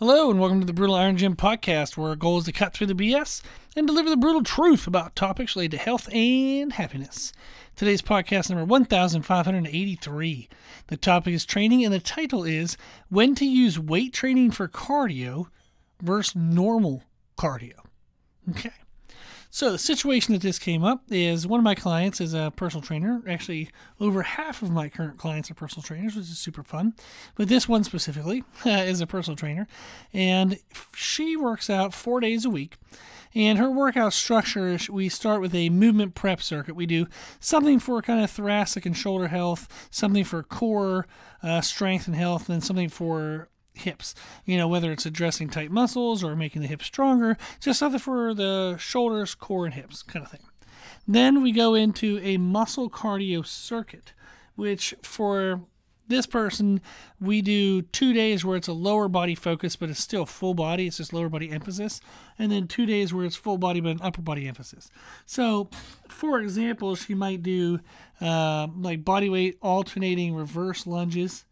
Hello, and welcome to the Brutal Iron Gym podcast, where our goal is to cut through the BS and deliver the brutal truth about topics related to health and happiness. Today's podcast number 1583. The topic is training, and the title is When to Use Weight Training for Cardio versus Normal Cardio. Okay. So the situation that this came up is one of my clients is a personal trainer. Actually, over half of my current clients are personal trainers, which is super fun. But this one specifically is a personal trainer, and she works out four days a week. And her workout structure, is we start with a movement prep circuit. We do something for kind of thoracic and shoulder health, something for core uh, strength and health, and then something for hips. You know, whether it's addressing tight muscles or making the hips stronger, just something for the shoulders, core, and hips kind of thing. Then we go into a muscle cardio circuit, which for this person, we do two days where it's a lower body focus, but it's still full body. It's just lower body emphasis. And then two days where it's full body, but an upper body emphasis. So, for example, she might do uh, like body weight alternating reverse lunges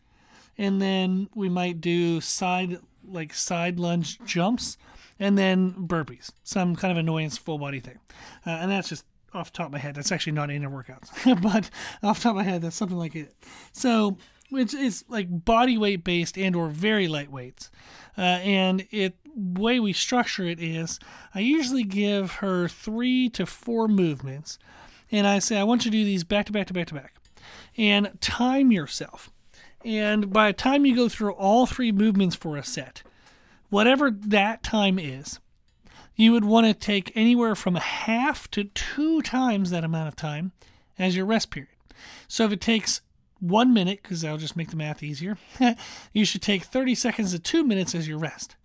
and then we might do side like side lunge jumps and then burpees. Some kind of annoyance full body thing. Uh, and that's just off top of my head. That's actually not in the workouts but off top of my head that's something like it. So which is like body weight based and or very light weights. Uh, and it way we structure it is i usually give her three to four movements and i say i want you to do these back to back to back to back. And time yourself and by the time you go through all three movements for a set, whatever that time is, you would want to take anywhere from a half to two times that amount of time as your rest period. So if it takes one minute, because that'll just make the math easier, you should take 30 seconds to two minutes as your rest.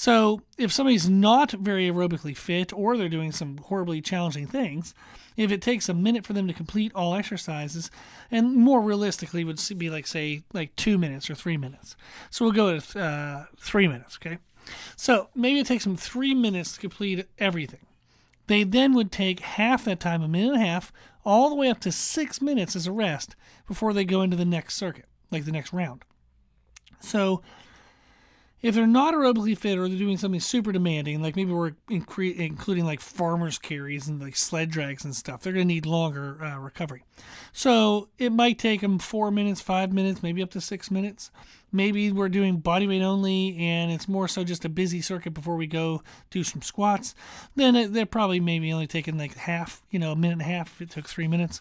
So if somebody's not very aerobically fit or they're doing some horribly challenging things, if it takes a minute for them to complete all exercises, and more realistically would be like say like two minutes or three minutes. So we'll go with uh, three minutes, okay? So maybe it takes them three minutes to complete everything. They then would take half that time, a minute and a half, all the way up to six minutes as a rest before they go into the next circuit, like the next round. So if they're not aerobically fit or they're doing something super demanding, like maybe we're incre- including like farmers carries and like sled drags and stuff, they're going to need longer uh, recovery. So it might take them four minutes, five minutes, maybe up to six minutes. Maybe we're doing body weight only and it's more so just a busy circuit before we go do some squats. Then they're probably maybe only taking like half, you know, a minute and a half if it took three minutes.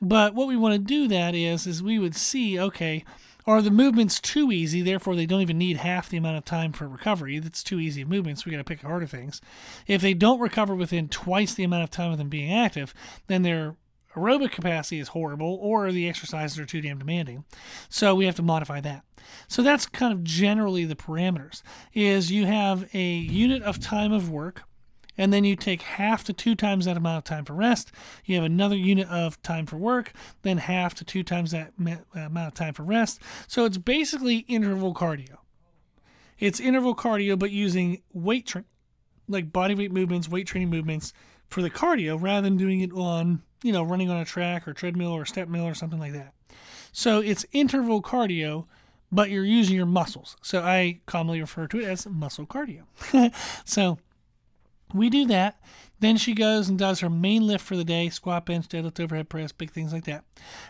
But what we want to do that is, is we would see, okay, are the movements too easy, therefore they don't even need half the amount of time for recovery? That's too easy of movements. We got to pick harder things. If they don't recover within twice the amount of time of them being active, then their aerobic capacity is horrible or the exercises are too damn demanding. So we have to modify that. So that's kind of generally the parameters is you have a unit of time of work and then you take half to two times that amount of time for rest. You have another unit of time for work, then half to two times that amount of time for rest. So it's basically interval cardio. It's interval cardio, but using weight training, like body weight movements, weight training movements for the cardio, rather than doing it on, you know, running on a track or treadmill or step mill or something like that. So it's interval cardio, but you're using your muscles. So I commonly refer to it as muscle cardio. so we do that. Then she goes and does her main lift for the day squat, bench, deadlift, overhead press, big things like that.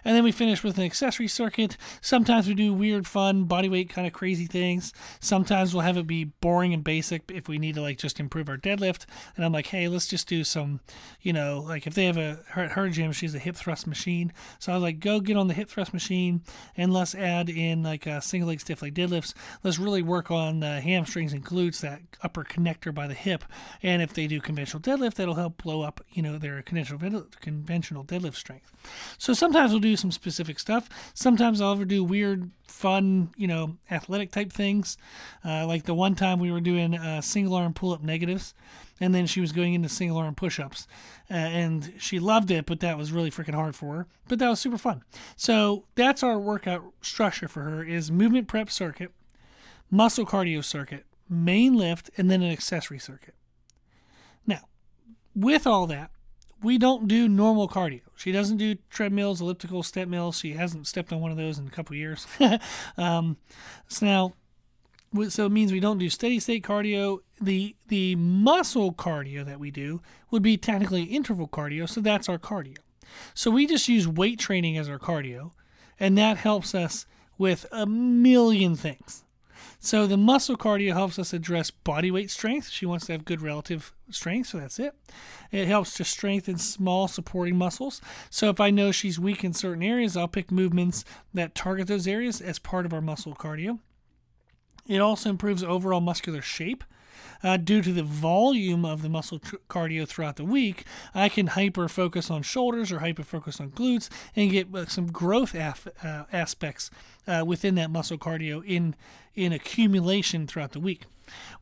And then we finish with an accessory circuit. Sometimes we do weird, fun, body weight kind of crazy things. Sometimes we'll have it be boring and basic if we need to like just improve our deadlift. And I'm like, hey, let's just do some, you know, like if they have a, her, her gym, she's a hip thrust machine. So I was like, go get on the hip thrust machine and let's add in like a single leg stiff leg deadlifts. Let's really work on the hamstrings and glutes, that upper connector by the hip. And if they do conventional deadlift, that'll help blow up, you know, their conventional conventional deadlift strength. So sometimes we'll do some specific stuff. Sometimes I'll ever do weird, fun, you know, athletic type things. Uh, like the one time we were doing uh, single arm pull up negatives, and then she was going into single arm push ups, uh, and she loved it, but that was really freaking hard for her. But that was super fun. So that's our workout structure for her: is movement prep circuit, muscle cardio circuit, main lift, and then an accessory circuit with all that, we don't do normal cardio. She doesn't do treadmills, elliptical, step mills. She hasn't stepped on one of those in a couple years. um, so now, so it means we don't do steady state cardio. The the muscle cardio that we do would be technically interval cardio, so that's our cardio. So we just use weight training as our cardio, and that helps us with a million things. So the muscle cardio helps us address body weight strength. She wants to have good relative strength, so that's it. It helps to strengthen small supporting muscles. So if I know she's weak in certain areas, I'll pick movements that target those areas as part of our muscle cardio. It also improves overall muscular shape. Uh, due to the volume of the muscle tr- cardio throughout the week, I can hyper focus on shoulders or hyper focus on glutes and get uh, some growth af- uh, aspects uh, within that muscle cardio in in accumulation throughout the week.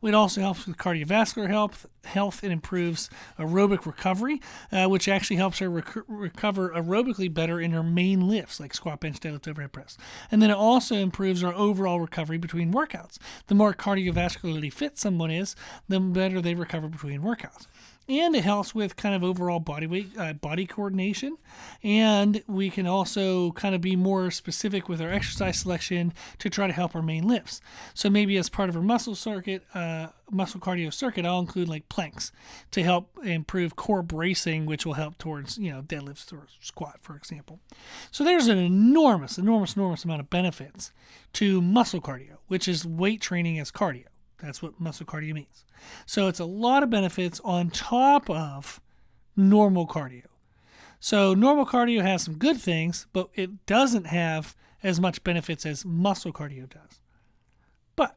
It also helps with cardiovascular health, health and improves aerobic recovery, uh, which actually helps her rec- recover aerobically better in her main lifts like squat, bench, deadlift, overhead press. And then it also improves our overall recovery between workouts. The more cardiovascularly fit someone is, the better they recover between workouts and it helps with kind of overall body weight, uh, body coordination. And we can also kind of be more specific with our exercise selection to try to help our main lifts. So maybe as part of our muscle circuit, uh, muscle cardio circuit, I'll include like planks to help improve core bracing, which will help towards you know deadlifts or squat, for example. So there's an enormous, enormous, enormous amount of benefits to muscle cardio, which is weight training as cardio. That's what muscle cardio means. So it's a lot of benefits on top of normal cardio. So normal cardio has some good things, but it doesn't have as much benefits as muscle cardio does. But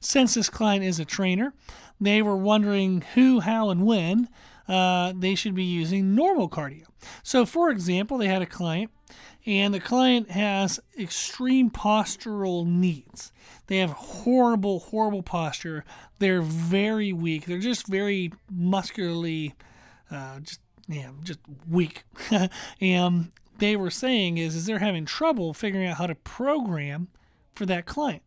since this client is a trainer, they were wondering who, how, and when uh, they should be using normal cardio. So, for example, they had a client, and the client has extreme postural needs. They have horrible, horrible posture. They're very weak. They're just very muscularly, uh, just yeah, just weak. and they were saying is, is they're having trouble figuring out how to program for that client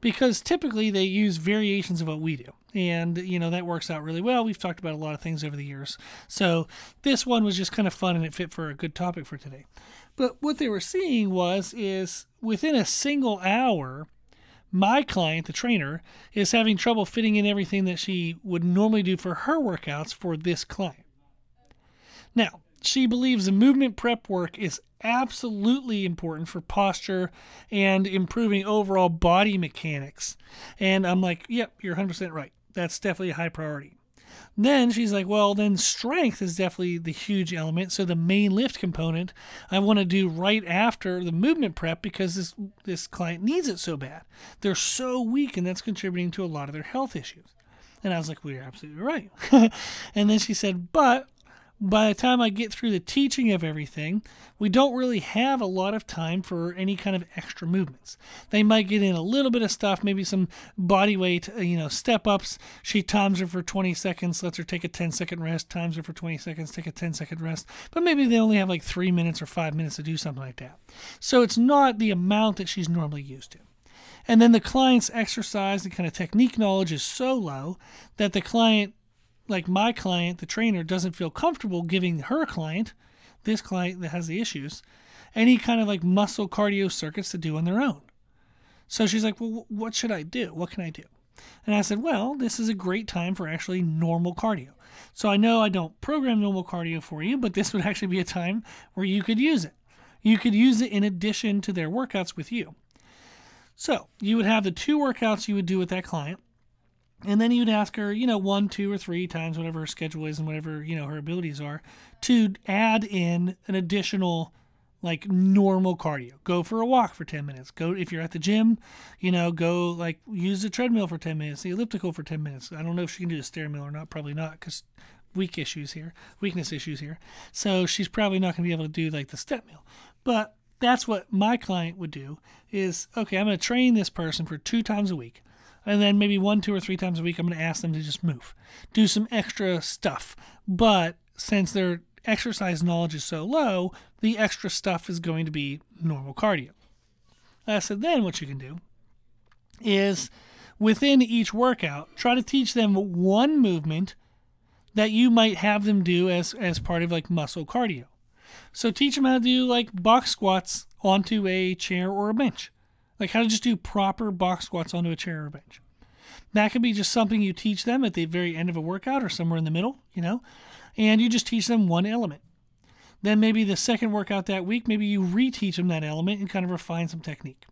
because typically they use variations of what we do. And, you know, that works out really well. We've talked about a lot of things over the years. So this one was just kind of fun and it fit for a good topic for today. But what they were seeing was, is within a single hour, my client, the trainer, is having trouble fitting in everything that she would normally do for her workouts for this client. Now, she believes the movement prep work is absolutely important for posture and improving overall body mechanics. And I'm like, yep, you're 100% right. That's definitely a high priority. Then she's like, well, then strength is definitely the huge element. So the main lift component I want to do right after the movement prep because this this client needs it so bad. They're so weak, and that's contributing to a lot of their health issues. And I was like, you're absolutely right. and then she said, but by the time I get through the teaching of everything, we don't really have a lot of time for any kind of extra movements. They might get in a little bit of stuff, maybe some body weight, uh, you know, step ups. She times her for 20 seconds, lets her take a 10 second rest, times her for 20 seconds, take a 10 second rest. But maybe they only have like three minutes or five minutes to do something like that. So it's not the amount that she's normally used to. And then the client's exercise and kind of technique knowledge is so low that the client like my client, the trainer, doesn't feel comfortable giving her client, this client that has the issues, any kind of like muscle cardio circuits to do on their own. So she's like, Well, what should I do? What can I do? And I said, Well, this is a great time for actually normal cardio. So I know I don't program normal cardio for you, but this would actually be a time where you could use it. You could use it in addition to their workouts with you. So you would have the two workouts you would do with that client and then you'd ask her, you know, one, two, or three times, whatever her schedule is and whatever, you know, her abilities are, to add in an additional, like, normal cardio. Go for a walk for 10 minutes. Go, if you're at the gym, you know, go, like, use the treadmill for 10 minutes, the elliptical for 10 minutes. I don't know if she can do the stair mill or not. Probably not, because weak issues here, weakness issues here. So she's probably not going to be able to do, like, the step mill. But that's what my client would do is, okay, I'm going to train this person for two times a week and then maybe one, two, or three times a week, I'm going to ask them to just move, do some extra stuff. But since their exercise knowledge is so low, the extra stuff is going to be normal cardio. I said, then what you can do is within each workout, try to teach them one movement that you might have them do as, as part of like muscle cardio. So teach them how to do like box squats onto a chair or a bench like how to just do proper box squats onto a chair or a bench. That could be just something you teach them at the very end of a workout or somewhere in the middle, you know, and you just teach them one element. Then maybe the second workout that week, maybe you reteach them that element and kind of refine some technique.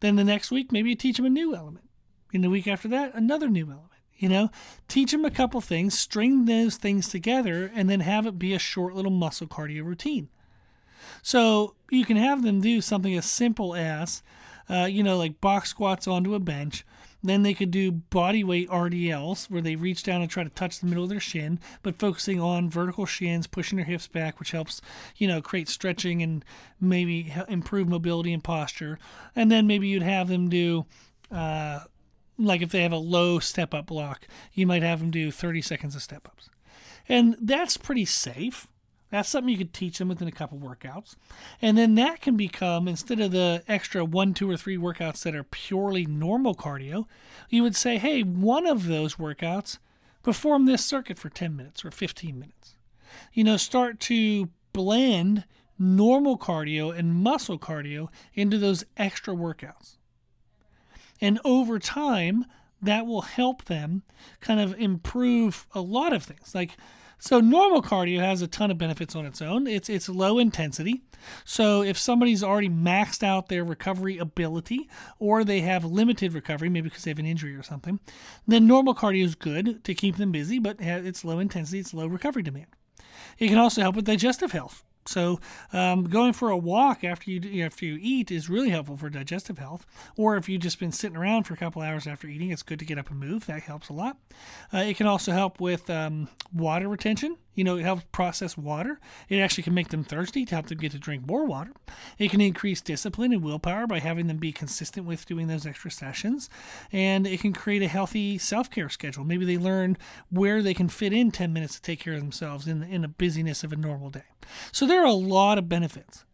Then the next week, maybe you teach them a new element. In the week after that, another new element. You know, teach them a couple things, string those things together, and then have it be a short little muscle cardio routine. So you can have them do something as simple as, uh, you know, like box squats onto a bench. Then they could do body weight RDLs where they reach down and try to touch the middle of their shin, but focusing on vertical shins, pushing their hips back, which helps, you know, create stretching and maybe improve mobility and posture. And then maybe you'd have them do, uh, like if they have a low step up block, you might have them do 30 seconds of step ups. And that's pretty safe. That's something you could teach them within a couple workouts. And then that can become, instead of the extra one, two, or three workouts that are purely normal cardio, you would say, hey, one of those workouts, perform this circuit for 10 minutes or 15 minutes. You know, start to blend normal cardio and muscle cardio into those extra workouts. And over time, that will help them kind of improve a lot of things. Like, so normal cardio has a ton of benefits on its own. It's it's low intensity. So if somebody's already maxed out their recovery ability or they have limited recovery, maybe because they have an injury or something, then normal cardio is good to keep them busy, but it's low intensity, it's low recovery demand. It can also help with digestive health. So um, going for a walk after you after you eat is really helpful for digestive health. Or if you've just been sitting around for a couple hours after eating, it's good to get up and move. That helps a lot. Uh, it can also help with um, water retention. You know, it helps process water. It actually can make them thirsty to help them get to drink more water. It can increase discipline and willpower by having them be consistent with doing those extra sessions. And it can create a healthy self care schedule. Maybe they learn where they can fit in 10 minutes to take care of themselves in, in the busyness of a normal day. So there are a lot of benefits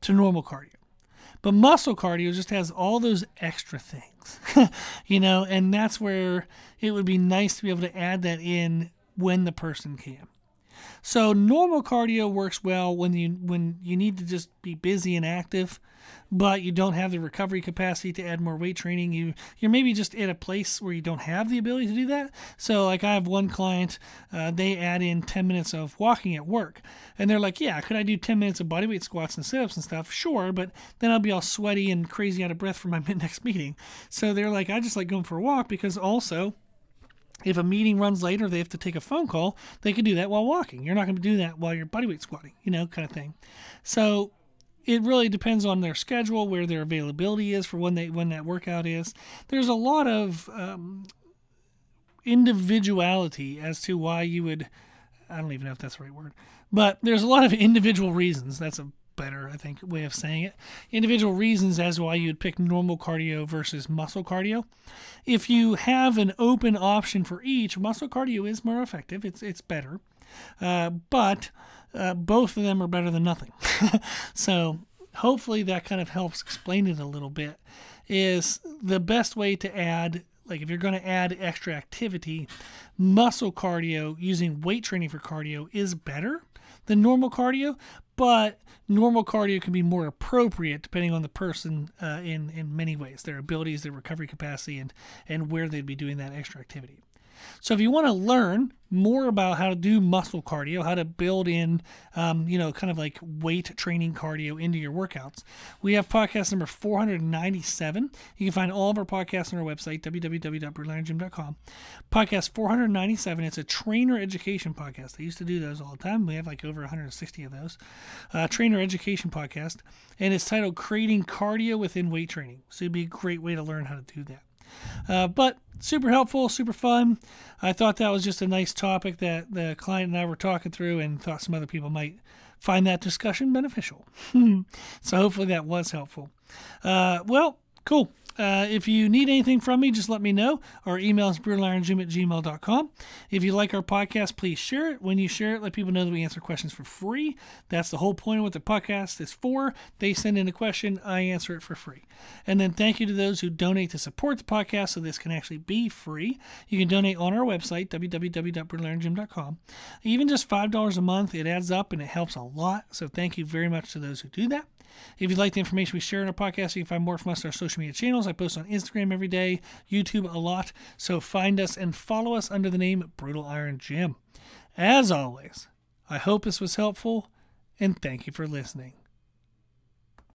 to normal cardio. But muscle cardio just has all those extra things, you know, and that's where it would be nice to be able to add that in when the person can. So normal cardio works well when you when you need to just be busy and active, but you don't have the recovery capacity to add more weight training. You you're maybe just at a place where you don't have the ability to do that. So like I have one client, uh, they add in 10 minutes of walking at work, and they're like, yeah, could I do 10 minutes of bodyweight squats and sit-ups and stuff? Sure, but then I'll be all sweaty and crazy out of breath for my next meeting. So they're like, I just like going for a walk because also if a meeting runs late or they have to take a phone call, they can do that while walking. You're not going to do that while you're bodyweight squatting, you know, kind of thing. So it really depends on their schedule, where their availability is for when they when that workout is. There's a lot of um, individuality as to why you would. I don't even know if that's the right word, but there's a lot of individual reasons. That's a better, I think, way of saying it. Individual reasons as why you'd pick normal cardio versus muscle cardio. If you have an open option for each, muscle cardio is more effective. It's it's better, uh, but uh, both of them are better than nothing. so hopefully that kind of helps explain it a little bit. Is the best way to add like if you're going to add extra activity, muscle cardio using weight training for cardio is better than normal cardio, but normal cardio can be more appropriate depending on the person uh, in in many ways, their abilities, their recovery capacity, and and where they'd be doing that extra activity. So if you want to learn more about how to do muscle cardio, how to build in, um, you know, kind of like weight training cardio into your workouts, we have podcast number 497. You can find all of our podcasts on our website, www.brutalirongym.com. Podcast 497. It's a trainer education podcast. I used to do those all the time. We have like over 160 of those. Uh, trainer education podcast. And it's titled Creating Cardio Within Weight Training. So it'd be a great way to learn how to do that. Uh, but super helpful, super fun. I thought that was just a nice topic that the client and I were talking through, and thought some other people might find that discussion beneficial. so hopefully that was helpful. Uh, well, cool. Uh, if you need anything from me, just let me know. Our email is brutalirongym at gmail.com. If you like our podcast, please share it. When you share it, let people know that we answer questions for free. That's the whole point of what the podcast is for. They send in a question, I answer it for free. And then thank you to those who donate to support the podcast so this can actually be free. You can donate on our website, www.brutalirongym.com. Even just $5 a month, it adds up and it helps a lot. So thank you very much to those who do that. If you like the information we share in our podcast, you can find more from us on our social media channels. I post on Instagram every day, YouTube a lot. So find us and follow us under the name Brutal Iron Gym. As always, I hope this was helpful and thank you for listening.